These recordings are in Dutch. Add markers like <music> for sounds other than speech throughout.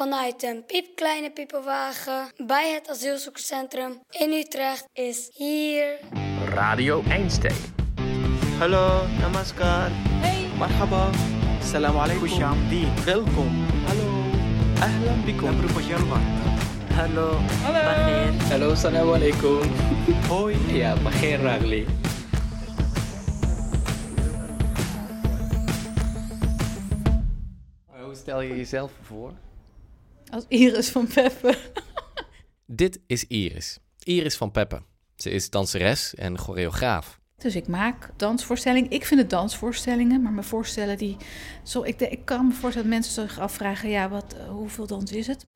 vanuit een piepkleine piepenwagen bij het asielzoekerscentrum in Utrecht is hier Radio Einstein. Hallo, namaskar. Hey. Marhaba. Salam alaikum. Welkom. Hallo. Ahlan bikum. Hallo. Hallo. Hallo, salam alaikum. Hoi. Ja, begin Ragli. Hoe stel je jezelf voor? Als Iris van Pepper. Dit is Iris. Iris van Peppe. Ze is danseres en choreograaf. Dus ik maak dansvoorstellingen. Ik vind het dansvoorstellingen, maar mijn voorstellen die... Zo, ik, ik kan me voorstellen dat mensen zich afvragen... ja, wat, eh, hoeveel dans is het?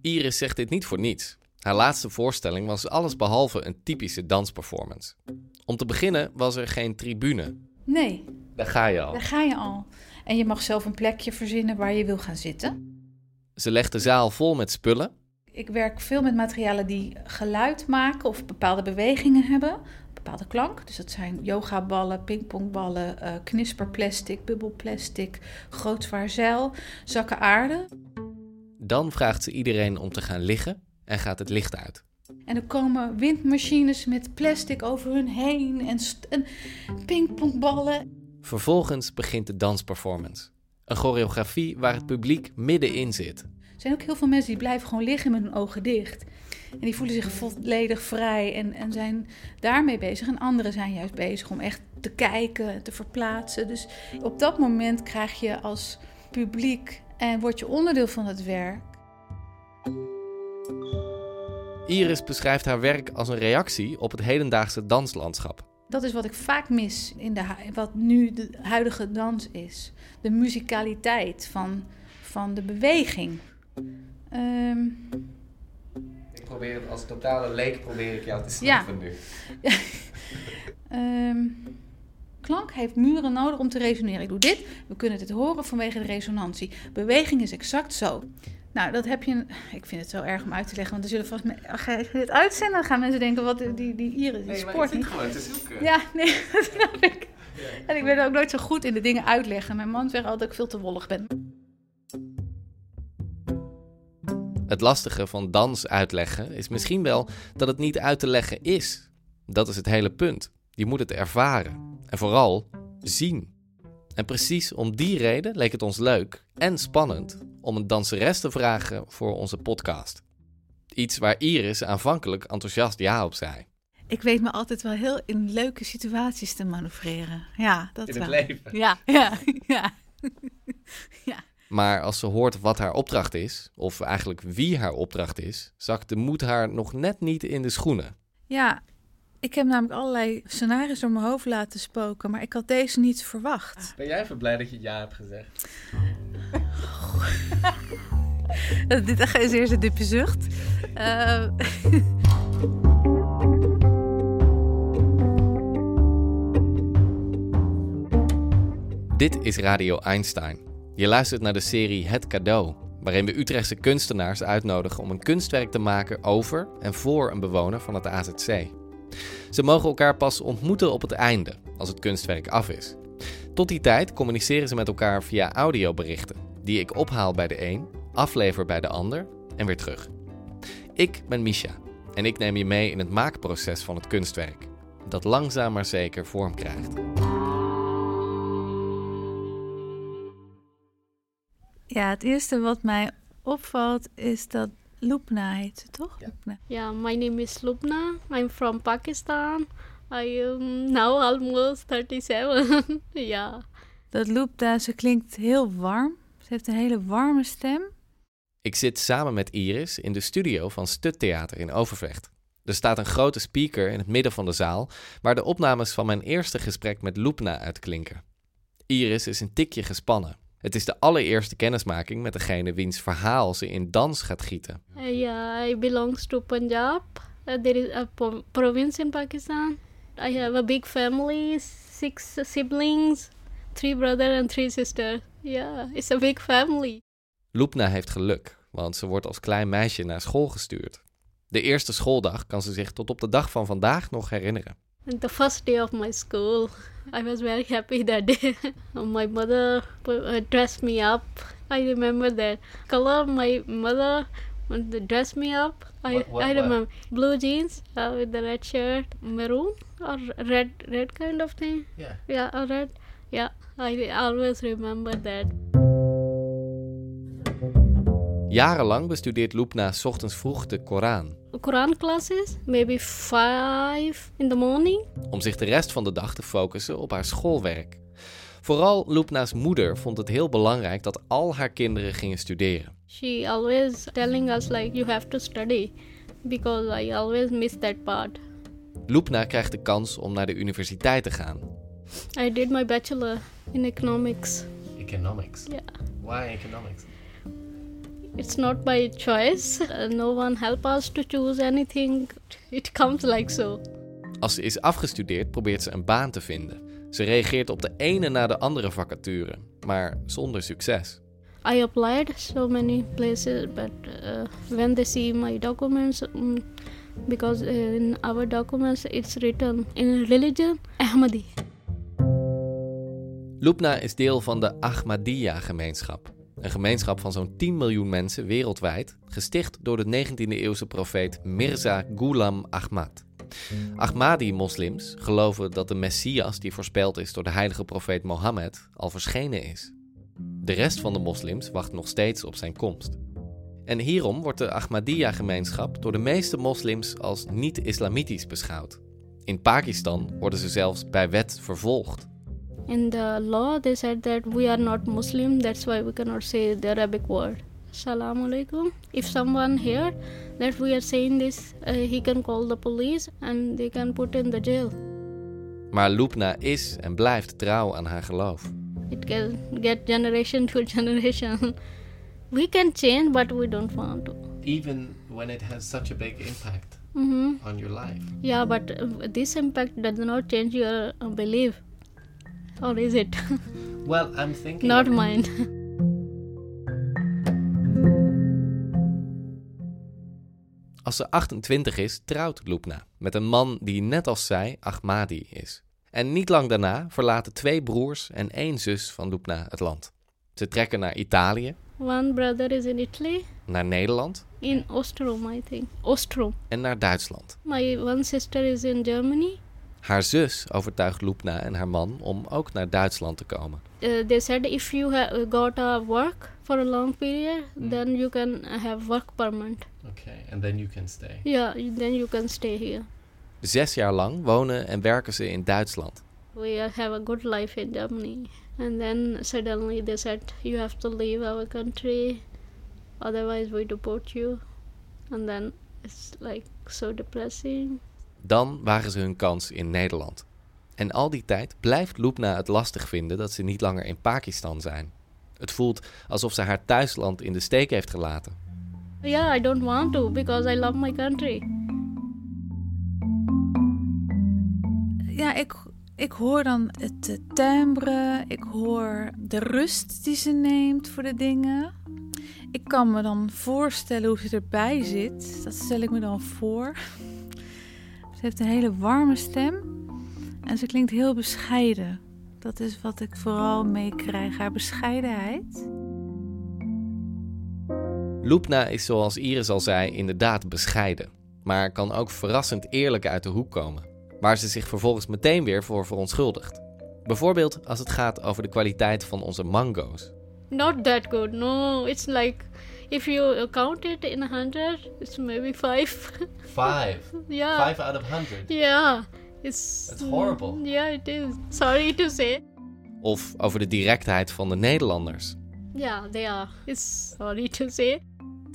Iris zegt dit niet voor niets. Haar laatste voorstelling was alles behalve een typische dansperformance. Om te beginnen was er geen tribune. Nee, Daar ga je al. daar ga je al. En je mag zelf een plekje verzinnen waar je wil gaan zitten. Ze legt de zaal vol met spullen. Ik werk veel met materialen die geluid maken of bepaalde bewegingen hebben. Bepaalde klank. Dus dat zijn yogaballen, pingpongballen, eh knisperplastic, bubbelplastic, groot zwaar zeil, zakken aarde. Dan vraagt ze iedereen om te gaan liggen en gaat het licht uit. En er komen windmachines met plastic over hun heen en, en pingpongballen. Vervolgens begint de dansperformance. Een choreografie waar het publiek middenin zit. Er zijn ook heel veel mensen die blijven gewoon liggen met hun ogen dicht. En die voelen zich volledig vrij en, en zijn daarmee bezig. En anderen zijn juist bezig om echt te kijken, te verplaatsen. Dus op dat moment krijg je als publiek en word je onderdeel van het werk. Iris beschrijft haar werk als een reactie op het hedendaagse danslandschap. Dat is wat ik vaak mis in de, wat nu de huidige dans is. De muzikaliteit van, van de beweging. Ehm, Ik probeer het als totale leek probeer ik jou te Ja. snappen nu. <laughs> Ehm, klank heeft muren nodig om te resoneren. Ik doe dit, we kunnen dit horen vanwege de resonantie. Beweging is exact zo. Nou, dat heb je. Ik vind het zo erg om uit te leggen, want er zullen vast. Ga je dit uitzenden? Dan gaan mensen denken: wat die, die Iris, die sport niet. gewoon te zoeken. Ja, nee, <laughs> dat snap ik. En ik ben ook nooit zo goed in de dingen uitleggen. Mijn man zegt altijd dat ik veel te wollig ben. Het lastige van dans uitleggen is misschien wel dat het niet uit te leggen is. Dat is het hele punt. Je moet het ervaren. En vooral zien. En precies om die reden leek het ons leuk en spannend om een danseres te vragen voor onze podcast. Iets waar Iris aanvankelijk enthousiast ja op zei. Ik weet me altijd wel heel in leuke situaties te manoeuvreren. Ja, dat wel. leven. Ja, <laughs> ja, ja. <laughs> Maar als ze hoort wat haar opdracht is, of eigenlijk wie haar opdracht is, zakt de moed haar nog net niet in de schoenen. Ja, ik heb namelijk allerlei scenario's door mijn hoofd laten spoken, maar ik had deze niet verwacht. Ben jij even blij dat je ja hebt gezegd? <laughs> Dit is eerst een diepe zucht. Eh, Dit is Radio Einstein. Je luistert naar de serie Het Cadeau, waarin we Utrechtse kunstenaars uitnodigen om een kunstwerk te maken over en voor een bewoner van het AZC. Ze mogen elkaar pas ontmoeten op het einde, als het kunstwerk af is. Tot die tijd communiceren ze met elkaar via audioberichten, die ik ophaal bij de een, aflever bij de ander en weer terug. Ik ben Misha en ik neem je mee in het maakproces van het kunstwerk, dat langzaam maar zeker vorm krijgt. Ja, het eerste wat mij opvalt is dat Loepna heet, ze, toch? Ja. Yeah, my name is Lubna. I'm from Pakistan. I am now almost 37. yeah. <laughs> Dat Loepna, ze klinkt heel warm. Ze heeft een hele warme stem. Ik zit samen met Iris in de studio van Stuttheater in Overvecht. Er staat een grote speaker in het midden van de zaal, waar de opnames van mijn eerste gesprek met Loepna uitklinken. Iris is een tikje gespannen. Het is de allereerste kennismaking met degene wiens verhaal ze in dans gaat gieten. Uh, yeah, I belongs to Punjab. Uh, there is a province in Pakistan. I have a big family, six siblings, three brother and three sisters. Yeah, it's a big family. Loepna heeft geluk, want ze wordt als klein meisje naar school gestuurd. De eerste schooldag kan ze zich tot op de dag van vandaag nog herinneren. And the first day of my school, I was very happy that day. <laughs> my mother uh, dressed me up, I remember that color. My mother when they dressed me up. I What- what- I what? remember blue jeans uh, with the red shirt, maroon or red red kind of thing. Yeah. Yeah, or red. Yeah, I always remember that. Jarenlang bestudeert Lubna 's ochtends vroeg de Koran, Quran classes, maybe five in the morning. om zich de rest van de dag te focussen op haar schoolwerk. Vooral Lubna's moeder vond het heel belangrijk dat al haar kinderen gingen studeren. She always telling us like you have to study because I always miss that part. Lubna krijgt de kans om naar de universiteit te gaan. I did my bachelor in economics. Economics. Yeah. Why economics? It's not by choice. Uh, no one help us to choose anything. It comes like so. Als ze is afgestudeerd, probeert ze een baan te vinden. Ze reageert op de ene na de andere vacature, maar zonder succes. I applied so many places, but uh, when they see my documents, mm, because uh, in our documents it's written in religion Ahmadi. Lubna is deel van de Ahmadiyya-gemeenschap. Een gemeenschap van zo'n 10 miljoen mensen wereldwijd, gesticht door de 19e-eeuwse profeet Mirza Ghulam Ahmad. Ahmadi-moslims geloven dat de Messias die voorspeld is door de heilige profeet Mohammed al verschenen is. De rest van de moslims wacht nog steeds op zijn komst. En hierom wordt de Ahmadiyya-gemeenschap door de meeste moslims als niet-islamitisch beschouwd. In Pakistan worden ze zelfs bij wet vervolgd. In the law, they said that we are not Muslim, that's why we cannot say the Arabic word. Assalamu alaikum. If someone here that we are saying this, uh, he can call the police and they can put in the jail. Maar Lubna is en blijft trouw aan haar geloof. It can get generation to <laughs> generation. we can change, but we don't want to. Even when it has such a big impact hmm on your life. Yeah, but uh, this impact does not change your uh, belief. Or is it? Well, I'm thinking. not mine. Als ze 28 is, trouwt Lubna met een man die net als zij Ahmadi is. En niet lang daarna verlaten twee broers en één zus van Lubna het land. Ze trekken naar Italië, One brother is in Italy, naar Nederland in Ostrom, I think. Ostrom. en naar Duitsland. My one sister is in Germany. Haar zus overtuigt Lubna en haar man om ook naar Duitsland te komen. Uh, they said if you have got a work for a long period, then you can have work permit. Okay, and then you can stay. Yeah, then you can stay here. Zes jaar lang wonen en werken ze in Duitsland. We have a good life in Germany. And then suddenly they said you have to leave our country, otherwise we deport you. And then it's like so depressing. Dan wagen ze hun kans in Nederland. En al die tijd blijft Lubna het lastig vinden dat ze niet langer in Pakistan zijn. Het voelt alsof ze haar thuisland in de steek heeft gelaten. Yeah, I don't want to because I love my country. Ja, ik, ik hoor dan het eh, timbre, ik hoor de rust die ze neemt voor de dingen. Ik kan me dan voorstellen hoe ze erbij zit. Dat stel ik me dan voor. Ze heeft een hele warme stem en ze klinkt heel bescheiden. Dat is wat ik vooral meekrijg, haar bescheidenheid. Lubna is zoals Iris al zei inderdaad bescheiden, maar kan ook verrassend eerlijk uit de hoek komen, waar ze zich vervolgens meteen weer voor verontschuldigt. Bijvoorbeeld als het gaat over de kwaliteit van onze mango's. Not that good. No, it's like if you count it in a hundred, it's maybe five. Five. <laughs> yeah. Five out of hundred. Yeah. It's That's horrible. Mm, yeah, it is. Sorry to say. Of over de directheid van de Nederlanders. Yeah, they are. It's sorry to say.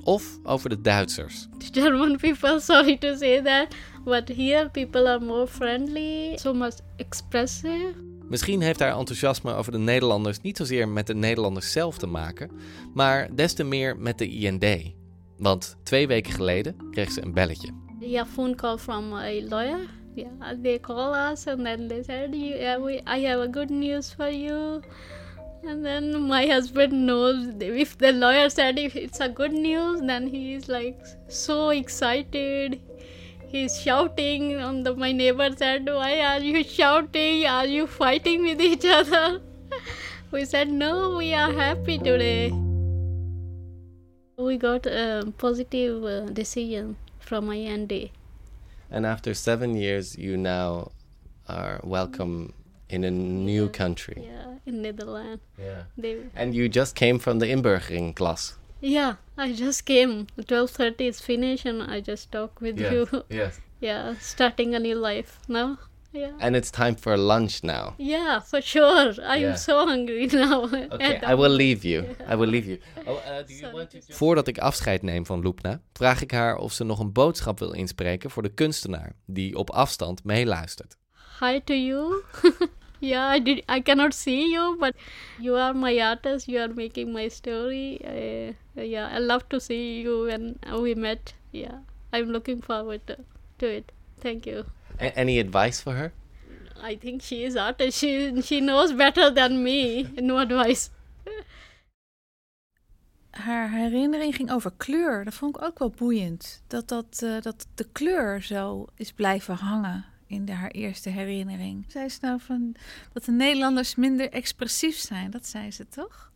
Of over de Duitsers. German people, <laughs> sorry to say that. But here people are more friendly, so much expressive. Misschien heeft haar enthousiasme over de Nederlanders niet zozeer met de Nederlanders zelf te maken, maar des te meer met de IND. Want twee weken geleden kreeg ze een belletje. Yeah, phone call from a lawyer. Yeah, they call us and then they said, "You, yeah, we, I have a good news for you." And then my husband knows if the lawyer said if it's a good news, then he is like so excited. He's shouting. On the my neighbor said, "Why are you shouting? Are you fighting with each other?" <laughs> we said, "No, we are happy today." we got a positive uh, decision from my IND. And after seven years, you now are welcome in a new country. Yeah, in Netherlands. Yeah. They, And you just came from the inburgering class. Yeah, I just came. Twelve thirty is finished, and I just talk with you. Yes. yeah, starting a new life now. Yeah. And it's time for lunch now. Yeah, for sure. I'm Yeah. so hungry <laughs> now. Okay, I will leave you. I will leave you. Oh, uh, do you want to just... Voordat ik afscheid neem van Loepna, vraag ik haar of ze nog een boodschap wil inspreken voor de kunstenaar die op afstand meeluistert. Hi to you. <laughs> yeah, I did. I cannot see you, but you are my artist. You are making my story. Uh, yeah, I love to see you when we met. Yeah, I'm looking forward to, to it. Thank you. A- any advice for her? I think she is artist. She she knows better than me. No advice. <laughs> Haar herinnering ging over kleur. Dat vond ik ook wel boeiend. Dat, dat, eh, dat de kleur zo is blijven hangen in de, haar eerste herinnering. Zei ze nou van dat de Nederlanders minder expressief zijn? Dat zei ze toch?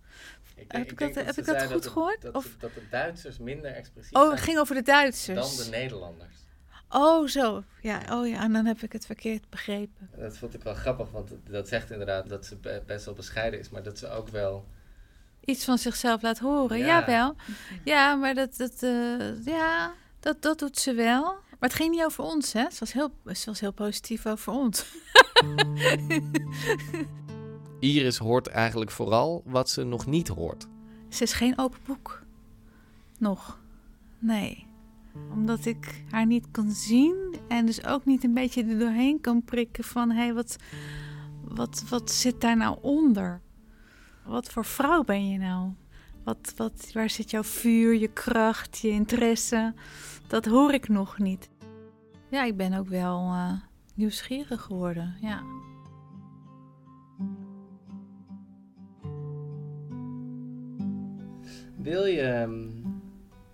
Heb ik dat- heb ik dat goed gehoord? Dat, Of- dat de Duitsers minder expressief Oh, het ging over de Duitsers. Nederlanders. Oh, zo. Ja, oh ja, en dan heb ik het verkeerd begrepen. Dat vond ik wel grappig, want dat zegt inderdaad dat ze be- best wel bescheiden is, maar dat ze ook wel... Iets van zichzelf laat horen. Ja. Jawel. Ja, maar dat, dat, eh, ja, dat, dat doet ze wel. Maar het ging niet over ons, hè? Het was heel, het was heel positief over ons. <laughs> Iris hoort eigenlijk vooral wat ze nog niet hoort. Ze is geen open boek. Nog. Nee. Omdat ik haar niet kan zien en dus ook niet een beetje er doorheen kan prikken van hé, hey, wat, wat, wat zit daar nou onder? Wat voor vrouw ben je nou? Wat, wat, waar zit jouw vuur, je kracht, je interesse? Dat hoor ik nog niet. Ja, ik ben ook wel eh, nieuwsgierig geworden. Ja. Wil je ehm,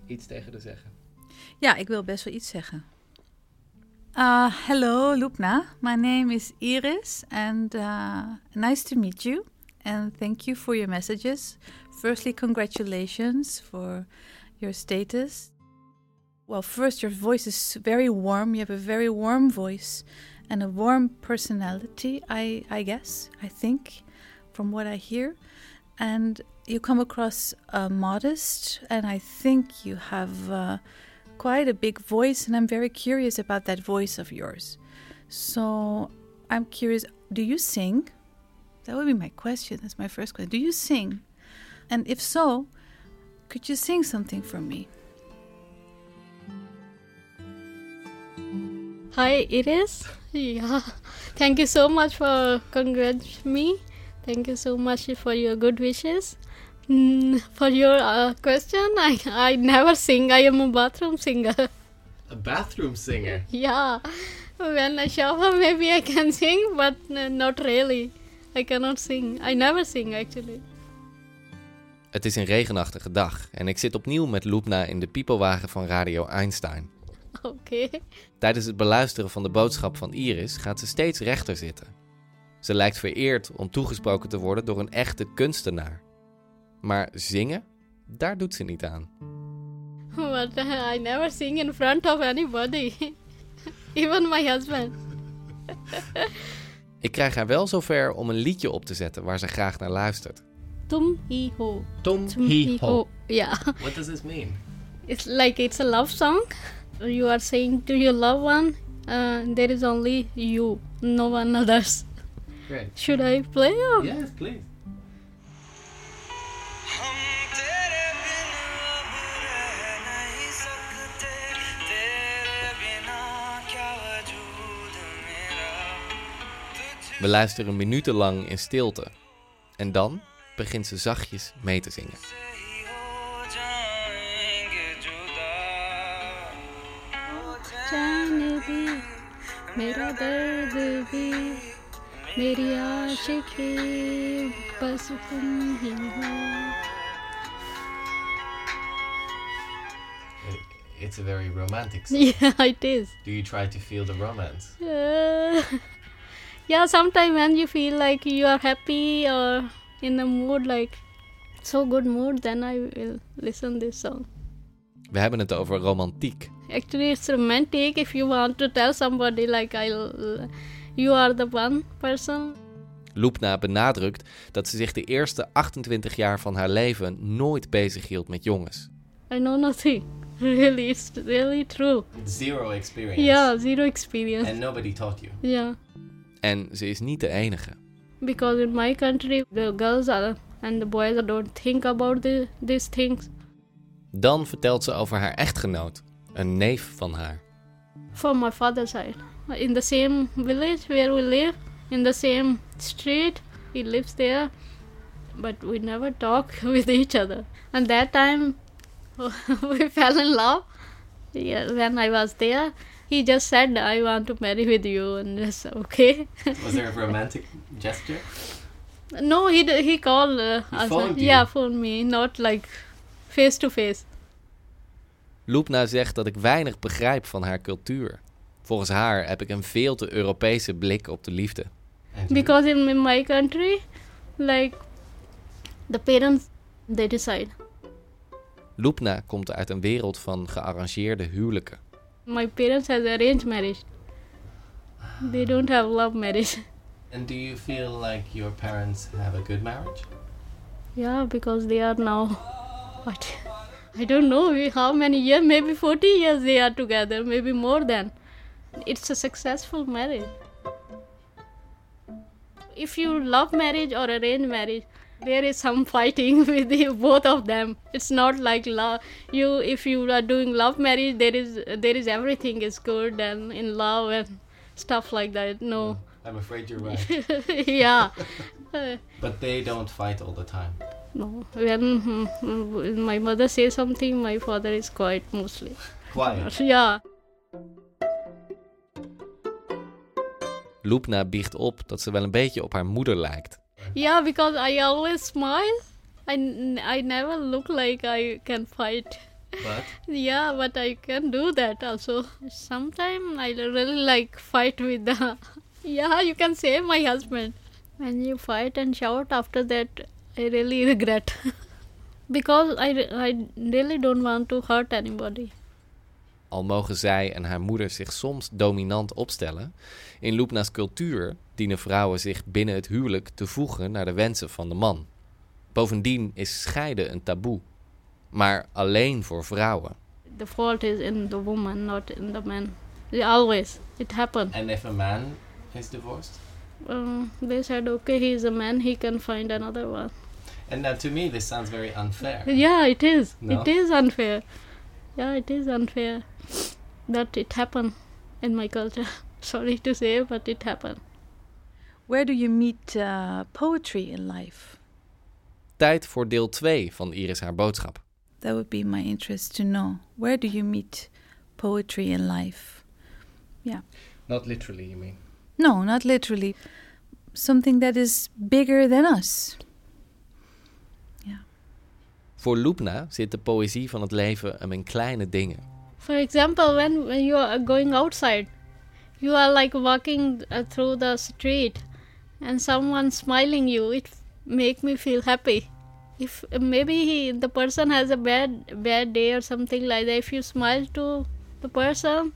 iets tegen haar zeggen? Ja, ik wil best wel iets zeggen. Uh, hello, Lupna. My name is Iris, and uh, nice to meet you. And thank you for your messages. Firstly, congratulations for your status. Well, first, your voice is very warm. You have a very warm voice and a warm personality, I, I guess, I think, from what I hear. And you come across uh, modest, and I think you have. Uh, quite a big voice, and I'm very curious about that voice of yours. So I'm curious do you sing? That would be my question. That's my first question. Do you sing? And if so, could you sing something for me? Hi, Iris. Yeah, thank you so much for congratulating me. Thank you so much for your good wishes. Mm, for your uh, question, I I never sing. I am a bathroom singer. A bathroom singer. yeah, when I shower, maybe I can sing, but not really. I cannot sing. I never sing actually. Het is een regenachtige dag en ik zit opnieuw met Loepna in de piepelwagen van Radio Einstein. Okay. Tijdens het beluisteren van de boodschap van Iris gaat ze steeds rechter zitten. Ze lijkt vereerd om toegesproken te worden door een echte kunstenaar. Maar zingen, daar doet ze niet aan. But uh, I never sing in front of anybody, even my husband. Ik krijg haar wel zover om een liedje op te zetten waar ze graag naar luistert. Tum hi ho. Tum Tum hi ho. Yeah. What does this mean? It's like it's a love song. You are saying to your loved one, uh, there is only you, no one others. Great. Should I play? Or? Yes, please. We luisteren minutenlang in stilte. En dan begint ze zachtjes mee te zingen. It's a very romantic song. <laughs> Yeah, it is. Do you try to feel the romance? <laughs> yeah, sometimes when you feel like you are happy or in a mood like so good mood, then I will listen this song. We hebben het over romantiek. Actually, it's romantic if you want to tell somebody like I, you are the one person. Loepna benadrukt dat ze zich de eerste 28 jaar van haar leven nooit bezighield met jongens. I know nothing. <laughs> Really, it's really true. Zero experience. Yeah, zero experience. And nobody taught you. Yeah, En ze is niet de enige. because in my country, the girls are and the boys don't think about the, these things. Dan vertelt ze over haar echtgenoot, een neef van haar. From my father's side, in the same village where we live, in the same street, he lives there, but we never talk <laughs> with each other. And that time, <laughs> we fell in love. Yeah, when I was there, he just said, "I want to marry with you," and just okay. <laughs> Was there a romantic gesture? no, he d- he called. Uh, He phoned you? yeah, phoned me, not like face to face. Loepna zegt dat ik weinig begrijp van haar cultuur. Volgens haar heb ik een veel te Europese blik op de liefde. Because in, in my country, like the parents, they decide. Loepna komt uit een wereld van gearrangeerde huwelijken. My parents has arranged marriage. They don't have love marriage. <laughs> And do you feel like your parents have a good marriage? Yeah, because they are now what? I don't know how many years, maybe 40 years they are together, maybe more than. It's a successful marriage. If you love marriage or arrange marriage, there is some fighting <laughs> with the, both of them. It's not like love. You, if you are doing love marriage, there is there is everything is good and in love and stuff like that. No, I'm afraid you're right. <laughs> yeah. <laughs> But they don't fight all the time. No, when mm, my mother says something, my father is quiet mostly. Quiet. Yeah. Loepna biecht op dat ze wel een beetje op haar moeder lijkt. Yeah, because I always smile. I, n- I never look like I can fight. But <laughs> Yeah, but I can do that also. Sometimes I really like fight with the. <laughs> Yeah, you can say my husband. When you fight and shout after that, I really <laughs> regret. because I, I really don't want to hurt anybody. Al mogen zij en haar moeder zich soms dominant opstellen, in Loepna's cultuur dienen vrouwen zich binnen het huwelijk te voegen naar de wensen van de man. Bovendien is scheiden een taboe, maar alleen voor vrouwen. the fault is in the woman, not in the man. Always it happened. and if a man is divorced? Uh, they said, okay, he's a man, he can find another one. And now to me this sounds very unfair. Yeah, it is. No? It is unfair. Yeah, it is unfair that it happened in my culture. <laughs> Sorry to say, but it happened. Where do you meet uh, poetry in life? Tijd voor deel 2 van Iris haar boodschap. That would be my interest to know. Where do you meet poetry in life? Not literally, you mean? No, not literally. Something that is bigger than us. Voor Loepna zit de poëzie van het leven hem in kleine dingen. For example, when, when you are going outside, you are like walking uh, through the street, and someone smiling you. It make me feel happy. If maybe he, the person has a bad bad day or something like that, if you smile to the person,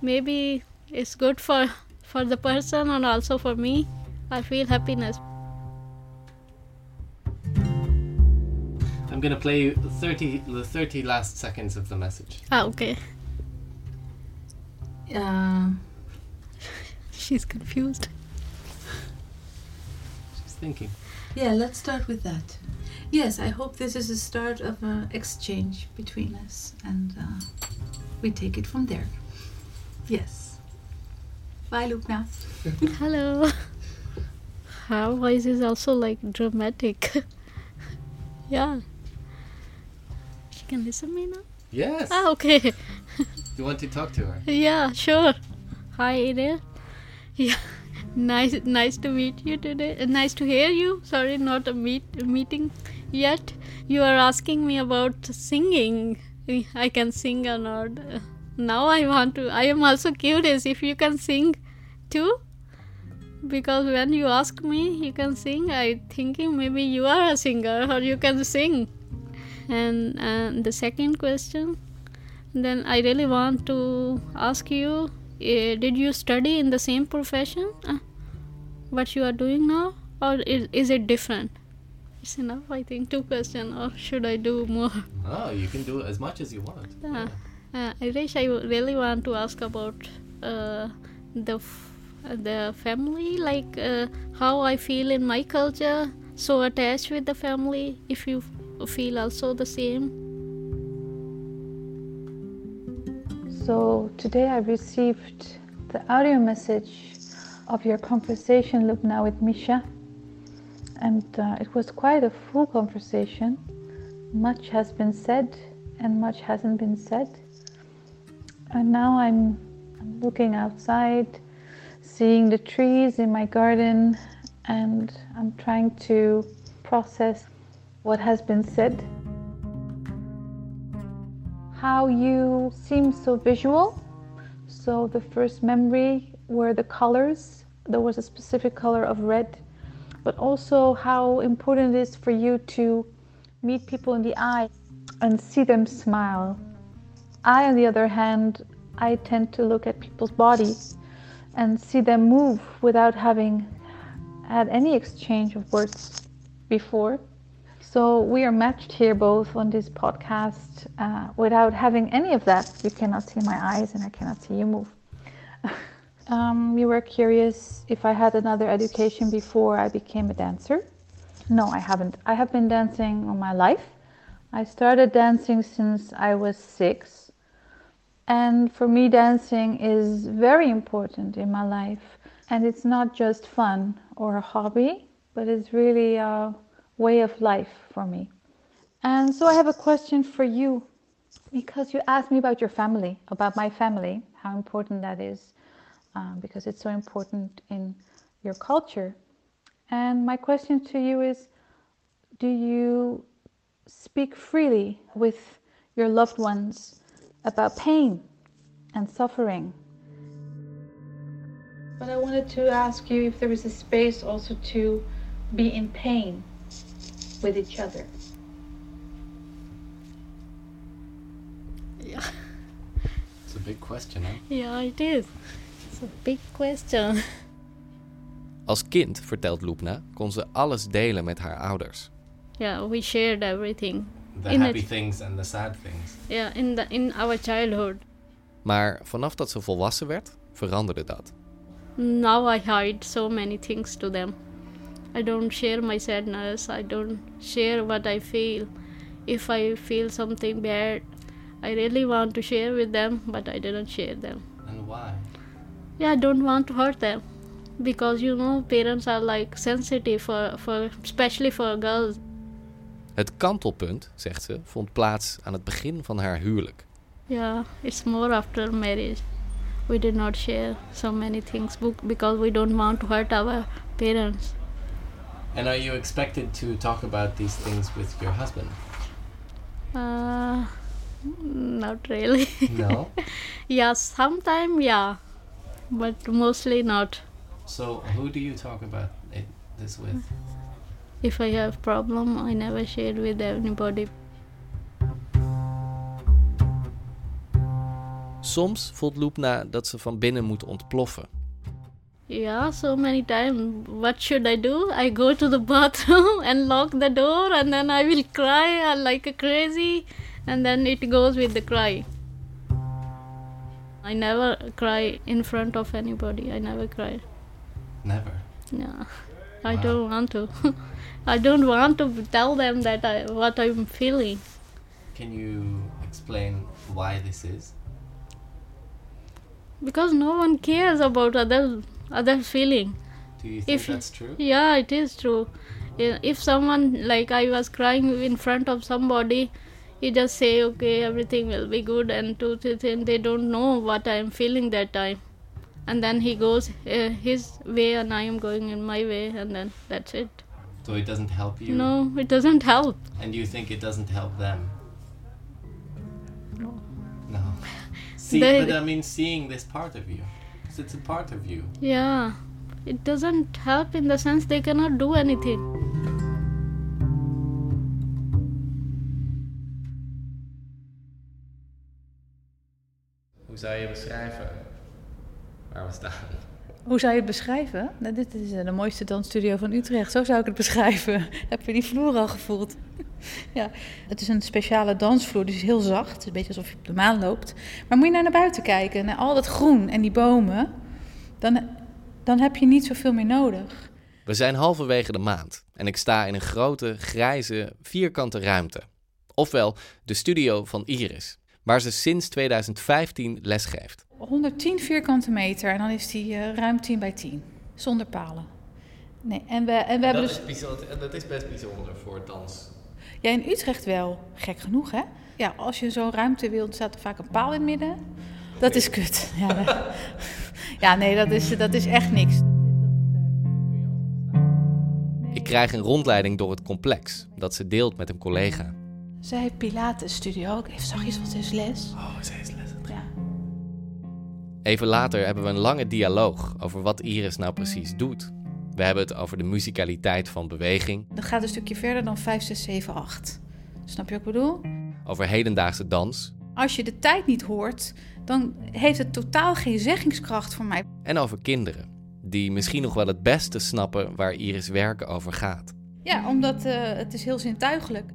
maybe it's good for for the person and also for me. I feel happiness. I'm gonna play the 30, the 30 last seconds of the message. Ah, okay. Uh, <laughs> She's confused. She's thinking. Yeah, let's start with that. Yes, I hope this is the start of an exchange between us and uh, we take it from there. Yes. Bye, Lupna. <laughs> Hello. Her voice is also like dramatic. <laughs> yeah. Can listen me now? Yes. Ah, okay. You want to talk to her? yeah, sure. Hi there. Yeah. <laughs> Nice nice to meet you today. Uh, nice to hear you. Sorry not a meet a meeting yet. You are asking me about singing. I can sing or not. Uh, Now I want to I am also curious if you can sing too because when you ask me you can sing i thinking maybe you are a singer or you can sing And uh, the second question, then I really want to ask you: uh, Did you study in the same profession, uh, what you are doing now, or is, is it different? It's enough, I think. Two questions, or should I do more? Oh, <laughs> you can do as much as you want. Yeah. Uh, I wish I really want to ask about uh, the f- the family, like uh, how I feel in my culture, so attached with the family. If you feel also the same. So today I received the audio message of your conversation, Lubna, with Misha. And uh, it was quite a full conversation. Much has been said and much hasn't been said. And now I'm, I'm looking outside, seeing the trees in my garden, and I'm trying to process what has been said how you seem so visual. So the first memory were the colors. There was a specific color of red, but also how important it is for you to meet people in the eye and see them smile. I, on the other hand, I tend to look at people's bodies and see them move without having had any exchange of words before. So we are matched here both on this podcast uh, without having any of that. You cannot see my eyes and I cannot see you move. <laughs> um, you were curious if I had another education before I became a dancer. No, I haven't. I have been dancing all my life. I started dancing since I was six. And for me, dancing is very important in my life. And it's not just fun or a hobby, but it's really a way of life for me. And so I have a question for you because you asked me about your family, about my family, how important that is, um, because it's so important in your culture. And my question to you is Do you speak freely with your loved ones about pain and suffering? But I wanted to ask you if there is a space also to be in pain with each other. Yeah. It's a big question, huh? Yeah, it is. It's a big question. Als kind, vertelt Loepna, kon ze alles delen met haar ouders. Yeah, we shared everything. The In happy things and the sad things. Yeah, in the in our childhood. Maar vanaf dat ze volwassen werd, veranderde dat. Now I hide so many things to them. I don't share my sadness. I don't share what I feel. If I feel something bad, I really want to share with them, but I didn't share them. And why? Yeah, I don't want to hurt them because you know parents are like sensitive for for especially for girls. Het kantelpunt, zegt ze, vond plaats aan het begin van haar huwelijk. Yeah, it's more after marriage. We did not share so many things because we don't want to hurt our parents. And are you expected to talk about these things with your husband? Uh, not really. No. <laughs> yeah, sometime yeah, but mostly not. so who do you talk about it, this with? If I have problem, I never share with anybody. Soms voelt Loepna dat ze van binnen moet ontploffen. Yeah, so many times. What should I do? I go to the <laughs> bathroom and lock the door, and then I will cry uh, like a crazy, and then it goes with the cry. I never cry in front of anybody. I never cry. Never. Yeah, I Wow. don't want to. <laughs> I don't want to tell them that I what I'm feeling. Can you explain why this is? because no one cares about other other feeling Do you think If that's true? yeah it is true if someone like i was crying in front of somebody you just say okay everything will be good and to to- then they don't know what i am feeling that time and then he goes uh, his way and i am going in my way and then that's it So it doesn't help you? no it doesn't help And you think it doesn't help them? No. No. <laughs> See, They- but I mean, seeing this part of you. it's a part of you. Ja, It doesn't help in the sense they cannot do anything. Hoe zou je beschrijven waar we staan? Hoe zou je het beschrijven? Nou, dit is eh, de mooiste dansstudio van Utrecht. Zo zou ik het beschrijven. <laughs> Heb je die vloer al gevoeld? Ja, het is een speciale dansvloer, dus heel zacht. Het is een beetje alsof je op de maan loopt. Maar moet je nou naar buiten kijken, naar al dat groen en die bomen, dan, dan heb je niet zoveel meer nodig. We zijn halverwege de maand en ik sta in een grote, grijze, vierkante ruimte. Ofwel de studio van Iris, waar ze sinds 2015 lesgeeft. 110 vierkante meter en dan is die eh, ruim 10 bij 10, zonder palen. Nee, en we, en we hebben dus... bijzonder, dat is best bijzonder voor dans. Ja, in Utrecht wel. Gek genoeg, hè? Ja, als je zo'n ruimte wilt, staat er vaak een paal in het midden. Dat is kut. <laughs> Ja, nee, ja, nee dat, is, dat is echt niks. Ik krijg een rondleiding door het complex dat ze deelt met een collega. Zij heeft Pilates studio ook. Even zachtjes, want ze is les. Oh, zij is les. Ja. Even later hebben we een lange dialoog over wat Iris nou precies doet. We hebben het over de musicaliteit van beweging, Dat gaat een stukje verder dan 5, 6, 7, 8. Snap je wat ik bedoel? over hedendaagse dans Als je de tijd niet hoort, dan heeft het totaal geen zeggingskracht voor mij. en over kinderen, die misschien nog wel het beste snappen waar Iris werken over gaat. Ja, omdat eh, het is heel zintuigelijk.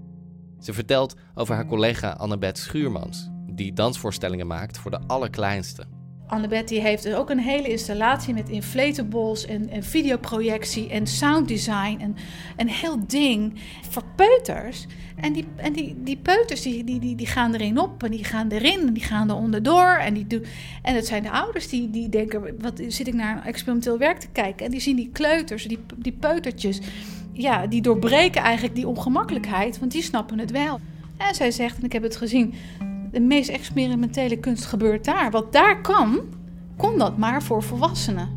Ze vertelt over haar collega Annabeth Schuurmans, die dansvoorstellingen maakt voor de allerkleinste. Annabeth heeft ook een hele installatie met inflatables en, en videoprojectie en sounddesign en een heel ding voor peuters. En die, en die, peuters die, die, die, die gaan erin op en die gaan erin en die gaan er onderdoor. En, die doen, en het zijn de ouders die, die denken, wat zit ik naar experimenteel werk te kijken? En die zien die kleuters, die, die peutertjes, ja, die doorbreken eigenlijk die ongemakkelijkheid, want die snappen het wel. En zij zegt, en ik heb het gezien, de meest experimentele kunst gebeurt daar. Wat daar kan, kon dat maar voor volwassenen.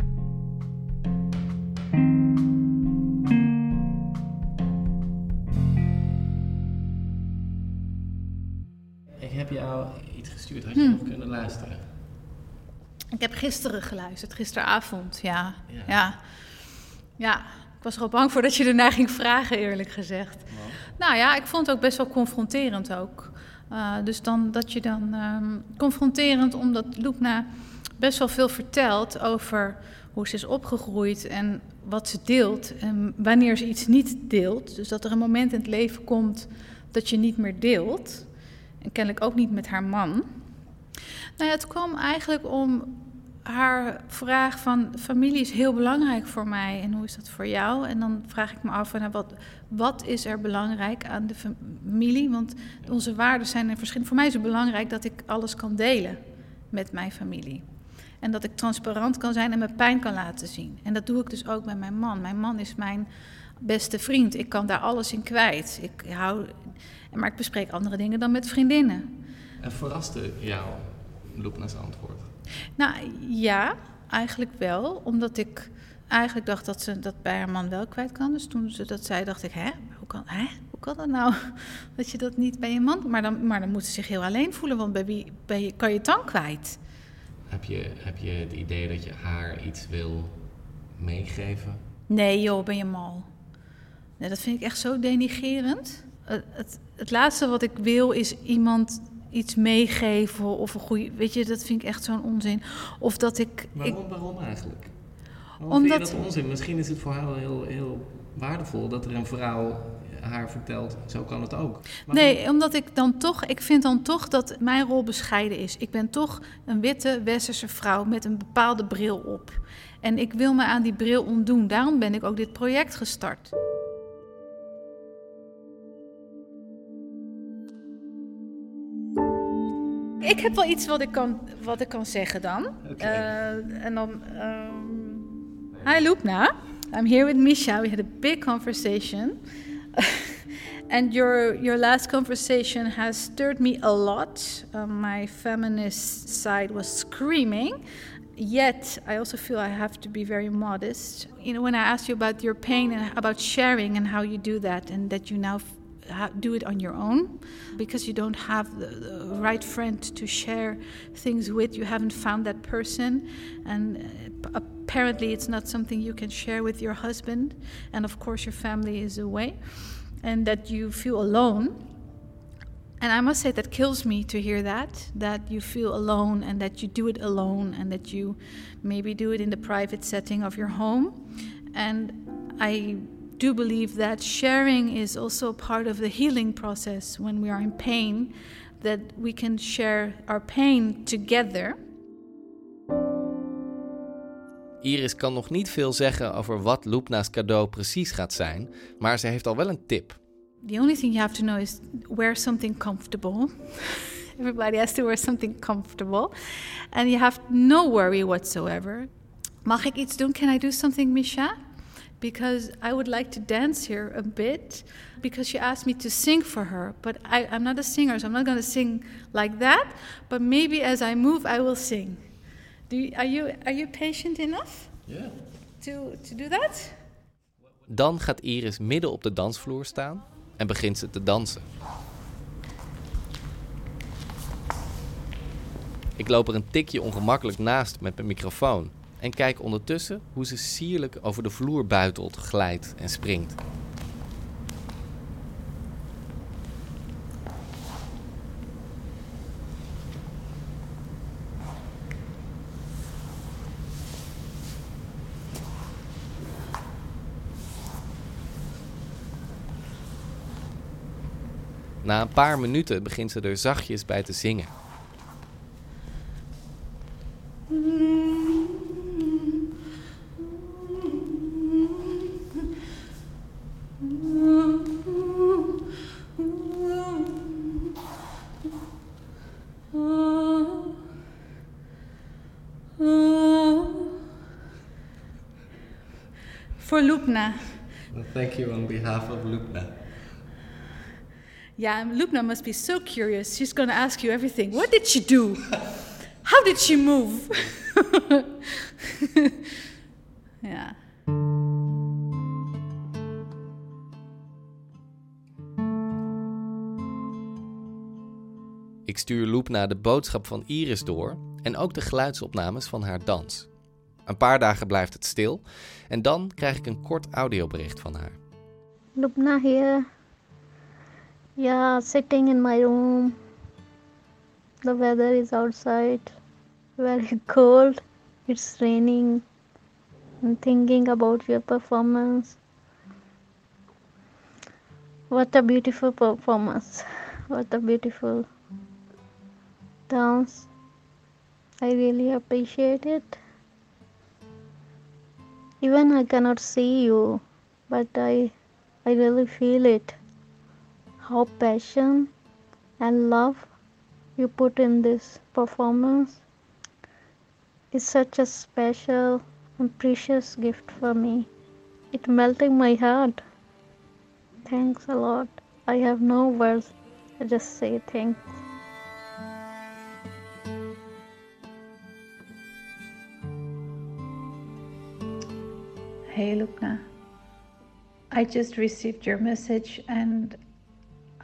Ik heb jou iets gestuurd. Had je Hm. nog kunnen luisteren? Ik heb gisteren geluisterd, gisteravond, ja. Ja. Ja. ja. ik was er al bang voor dat je ernaar ging vragen, eerlijk gezegd. Nou ja, ik vond het ook best wel confronterend ook. Eh, dus dan dat je dan ehm, confronterend, omdat Loepna best wel veel vertelt over hoe ze is opgegroeid en wat ze deelt en wanneer ze iets niet deelt. Dus dat er een moment in het leven komt dat je niet meer deelt. En kennelijk ook niet met haar man. Nou ja, het kwam eigenlijk om haar vraag van familie is heel belangrijk voor mij en hoe is dat voor jou? En dan vraag ik me af, nou, wat, wat is er belangrijk aan de familie? Want onze waarden zijn er verschillend. Voor mij is het belangrijk dat ik alles kan delen met mijn familie. En dat ik transparant kan zijn en mijn pijn kan laten zien. En dat doe ik dus ook met mijn man. Mijn man is mijn beste vriend. Ik kan daar alles in kwijt. Ik hou, maar ik bespreek andere dingen dan met vriendinnen. En verraste jou Loepna's antwoord? Nou ja, eigenlijk wel. Omdat ik eigenlijk dacht dat ze dat bij haar man wel kwijt kan. Dus toen ze dat zei, dacht ik, hè? Hoe kan, hè? Hoe kan dat nou? <laughs> Dat je dat niet bij je man... Maar dan, maar dan moet ze zich heel alleen voelen, want bij wie bij je, kan je het dan kwijt? Heb je, heb je het idee dat je haar iets wil meegeven? Nee joh, ben je mal. Nee, dat vind ik echt zo denigerend. Het, het, het laatste wat ik wil is iemand iets meegeven of een goede... Weet je, dat vind ik echt zo'n onzin. Of dat ik... ik Waarom, waarom eigenlijk? Waarom Omdat- vind je dat onzin? Misschien is het voor haar wel heel, heel waardevol dat er een vrouw haar vertelt, zo kan het ook. Maar Nee, omdat ik dan toch, ik vind dan toch dat mijn rol bescheiden is. Ik ben toch een witte westerse vrouw met een bepaalde bril op. En ik wil me aan die bril ontdoen. Daarom ben ik ook dit project gestart. Ik heb wel iets wat ik kan, wat ik kan zeggen dan. Oké. Eh, en dan. ehm, Hi Loopna, I'm here with Misha. We had a big conversation. <laughs> and your your last conversation has stirred me a lot. Uh, my feminist side was screaming. Yet I also feel I have to be very modest. You know, when I asked you about your pain and about sharing and how you do that, and that you now do it on your own because you don't have the, the right friend to share things with. You haven't found that person, and uh, apparently it's not something you can share with your husband. And of course, your family is away, and that you feel alone. And I must say that kills me to hear that that you feel alone and that you do it alone and that you maybe do it in the private setting of your home. And I do believe that sharing is also part of the healing process when we are in pain, that we can share our pain together. Iris kan nog niet veel zeggen over wat Loepna's cadeau precies gaat zijn, maar ze heeft al wel een tip. The only thing you have to know is wear something comfortable. <laughs> Everybody has to wear something comfortable. And you have no worry whatsoever. Mag ik iets doen? Can I do something, Misha? Because I would like to dance here a bit. Because she asked me to sing for her. But I, I'm not a singer, so I'm not going to sing like that. But maybe as I move, I will sing. Do you, are, you, are you patient enough Ja. to, to do that? Dan gaat Iris midden op de dansvloer staan en begint ze te dansen. Ik loop er een tikje ongemakkelijk naast met mijn microfoon en kijk ondertussen hoe ze sierlijk over de vloer buitelt, glijdt en springt. Na een paar minuten begint ze er zachtjes bij te zingen. For Lupna. Well, thank you on behalf of Lupna. Yeah, Lupna must be so curious. She's going to ask you everything. What did she do? <laughs> How did she move? <laughs> yeah. Ik stuur Loepna de boodschap van Iris door en ook de geluidsopnames van haar dans. Een paar dagen blijft het stil en dan krijg ik een kort audiobericht van haar. Lubna here. Yeah, sitting in my room. The weather is outside very cold. It's raining. I'm thinking about your performance. What a beautiful performance. What a beautiful dance. I really appreciate it. Even I cannot see you, but I I really feel it. How passion and love you put in this performance is such a special and precious gift for me. It melting my heart. Thanks a lot. I have no words. I just say thanks. Hey. I just received your message and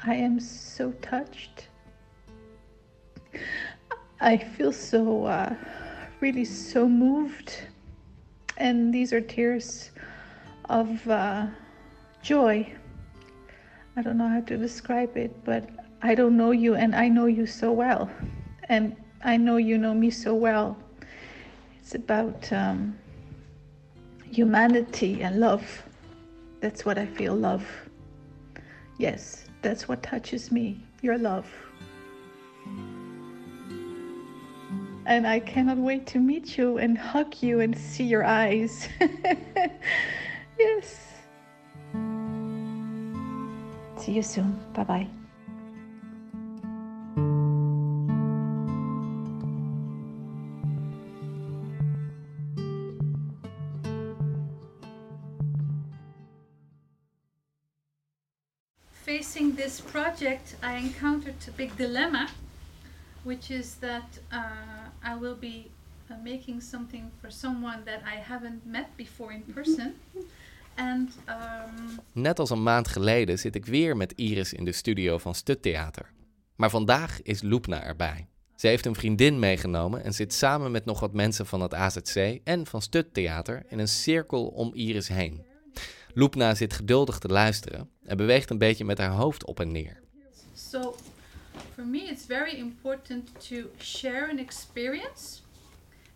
I am so touched. I feel so, uh, really so moved. And these are tears of uh, joy. I don't know how to describe it, but I don't know you and I know you so well. And I know you know me so well. It's about um, humanity and love. That's what I feel love. Yes, that's what touches me, your love. And I cannot wait to meet you and hug you and see your eyes. <laughs> yes. See you soon. Bye bye. Project, I encountered a big dilemma, which is that uh, I will be uh, making something for someone that I haven't met before in person. <laughs> and um, Net als een maand geleden zit ik weer met Iris in de studio van Stuttheater. Maar vandaag is Loepna erbij. Ze heeft een vriendin meegenomen en zit samen met nog wat mensen van het AZC en van Stuttheater in een cirkel om Iris heen. Loepna zit geduldig te luisteren en beweegt een beetje met haar hoofd op en neer. so For me, it's very important to share an experience.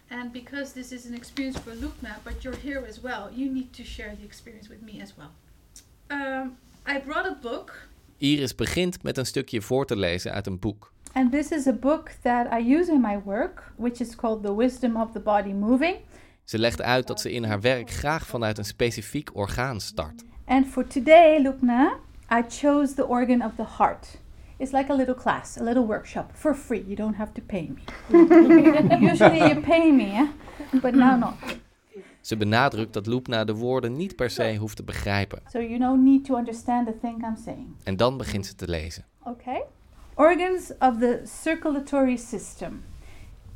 And because this is an experience for Lupna, but you're here as well, you need to share the experience with me as well. Um, I brought a book. Iris begint met een stukje voor te lezen uit een boek. And this is a book that I use in my work, which is called The Wisdom of the Body Moving. Ze legt uit dat ze in haar werk graag vanuit een specifiek orgaan start. And for today, Lupna, I chose the organ of the heart. It's like a little class, a little workshop for free. You don't have to pay me. <laughs> Usually you pay me, eh? but now not. Ze benadrukt dat Loepna de woorden niet per se hoeft te begrijpen. So you don't need to understand the thing I'm saying. En dan begint ze te lezen. Okay. Organs of the circulatory system.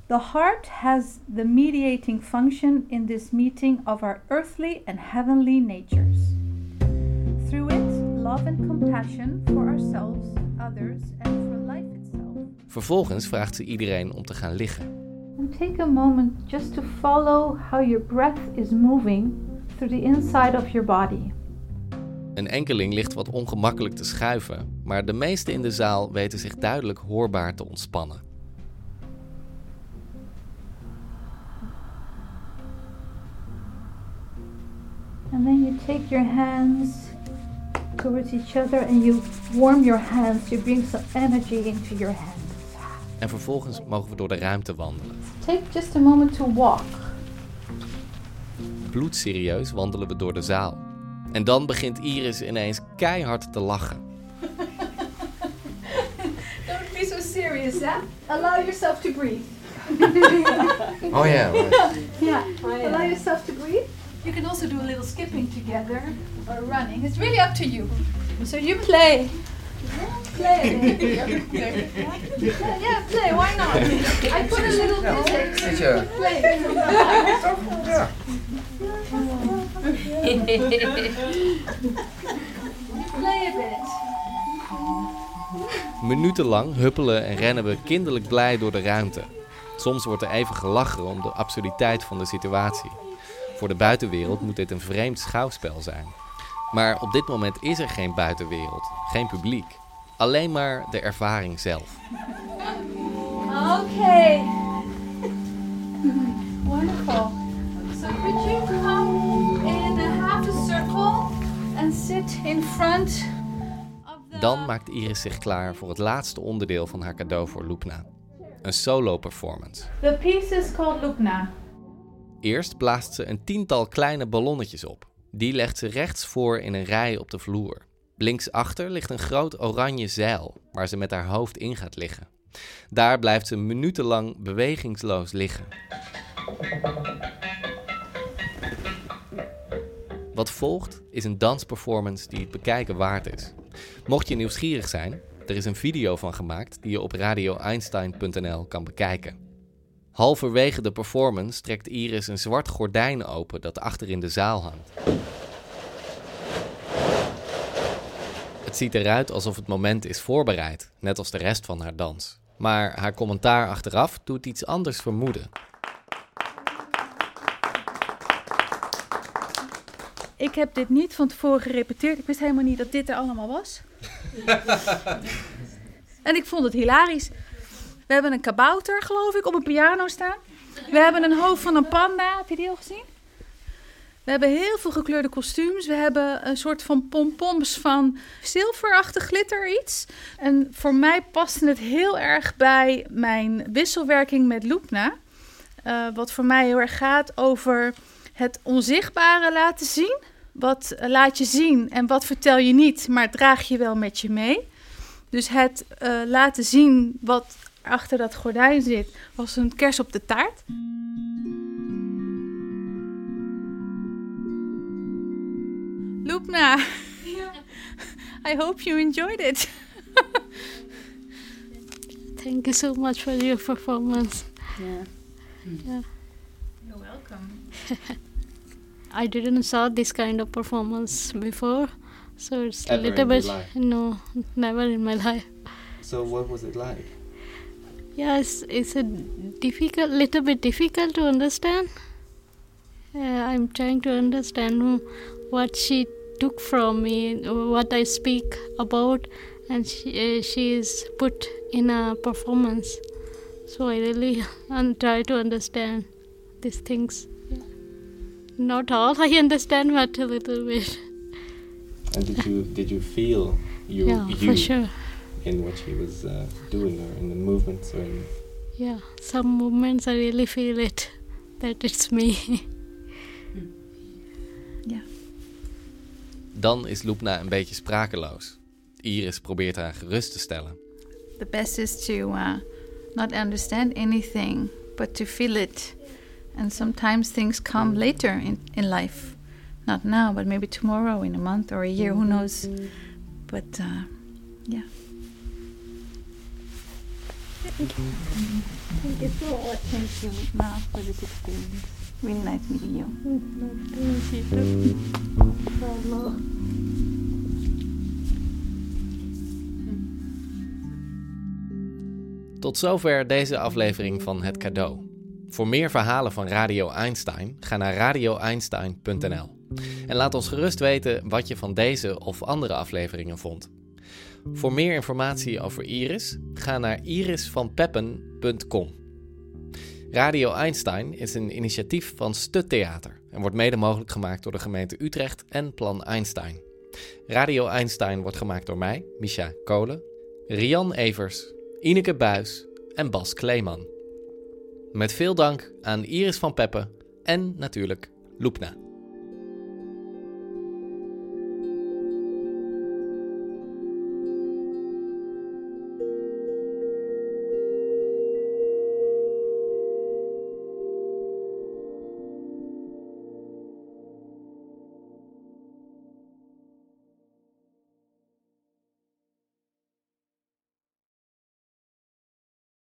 The heart has the mediating function in this meeting of our earthly and heavenly natures. Through it, love and compassion for ourselves, others, and for life itself. Vervolgens vraagt ze iedereen om te gaan liggen. And take a moment just to follow how your breath is moving through the inside of your body. Een enkeling ligt wat ongemakkelijk te schuiven, maar de meesten in de zaal weten zich duidelijk hoorbaar te ontspannen. And then you take your hands towards each other and you warm your hands. You bring some energy into your hands. En vervolgens mogen we door de ruimte wandelen. Take just a moment to walk. Bloedserieus wandelen we door de zaal. En dan begint Iris ineens keihard te lachen. <laughs> Don't be so serious, huh? Allow yourself to breathe. <laughs> Oh ja. Yeah. Allow yourself to breathe. You can also do a little skipping together or running. It's really up to you. So you play. Play. <laughs> yeah, yeah, play. Why not? I put a little music. Play. Play a bit. Minutenlang huppelen en rennen we kinderlijk blij door de ruimte. Soms wordt er even gelachen om de absurditeit van de situatie. Voor de buitenwereld moet dit een vreemd schouwspel zijn. Maar op dit moment is er geen buitenwereld, geen publiek. Alleen maar de ervaring zelf. Okay. <laughs> Wonderful. So could you come in a half a circle and sit in front of the... Dan maakt Iris zich klaar voor het laatste onderdeel van haar cadeau voor Loepna. Een solo performance. The piece is called Lupna. Eerst blaast ze een tiental kleine ballonnetjes op. Die legt ze rechts voor in een rij op de vloer. Linksachter ligt een groot oranje zeil waar ze met haar hoofd in gaat liggen. Daar blijft ze minutenlang bewegingsloos liggen. Wat volgt is een dansperformance die het bekijken waard is. Mocht je nieuwsgierig zijn, er is een video van gemaakt die je op radioeinstein.nl kan bekijken. Halverwege de performance trekt Iris een zwart gordijn open dat achter in de zaal hangt. Het ziet eruit alsof het moment is voorbereid, net als de rest van haar dans. Maar haar commentaar achteraf doet iets anders vermoeden. Ik heb dit niet van tevoren gerepeteerd. Ik wist helemaal niet dat dit er allemaal was. <laughs> en ik vond het hilarisch. We hebben een kabouter, geloof ik, op een piano staan. We hebben een hoofd van een panda. Heb je die al gezien? We hebben heel veel gekleurde kostuums. We hebben een soort van pompoms van zilverachtig glitter iets. En voor mij paste het heel erg bij mijn wisselwerking met Loepna. Eh, wat voor mij heel erg gaat over het onzichtbare laten zien. Wat laat je zien en wat vertel je niet, maar draag je wel met je mee. Dus het eh, laten zien wat achter dat gordijn zit, was een kers op de taart. Loepna, I hope you enjoyed it. <laughs> Thank you so much for your performance. Yeah. Yeah. You're welcome. <laughs> I didn't saw this kind of performance before, so it's a little bit no, never in my life. So what was it like? Yes, it's a difficult, little bit difficult to understand. Uh, I'm trying to understand what she took from me, what I speak about, and she uh, she is put in a performance. So I really <laughs> try to understand these things. Yeah. Not all I understand, but a little bit. And did you did you feel you yeah, you for sure. In what she was uh, doing or in the movements or in Yeah, some moments I really feel it that it's me. <laughs> Dan is Loepna een beetje sprakeloos. Iris probeert haar gerust te stellen. The best is to uh, not understand anything, but to feel it. And sometimes things come later in, in life. Not now, but maybe tomorrow, in a month or a year, who knows. But uh, Tot zover deze aflevering van Het Cadeau. Voor meer verhalen van Radio Einstein ga naar radioeinstein.nl. En laat ons gerust weten wat je van deze of andere afleveringen vond. Voor meer informatie over Iris ga naar irisvanpeppen.com. Radio Einstein is een initiatief van Stut Theater en wordt mede mogelijk gemaakt door de gemeente Utrecht en Plan Einstein. Radio Einstein wordt gemaakt door mij, Misha Kolen, Rian Evers, Ineke Buis en Bas Kleeman. Met veel dank aan Iris van Peppen en natuurlijk Loepna.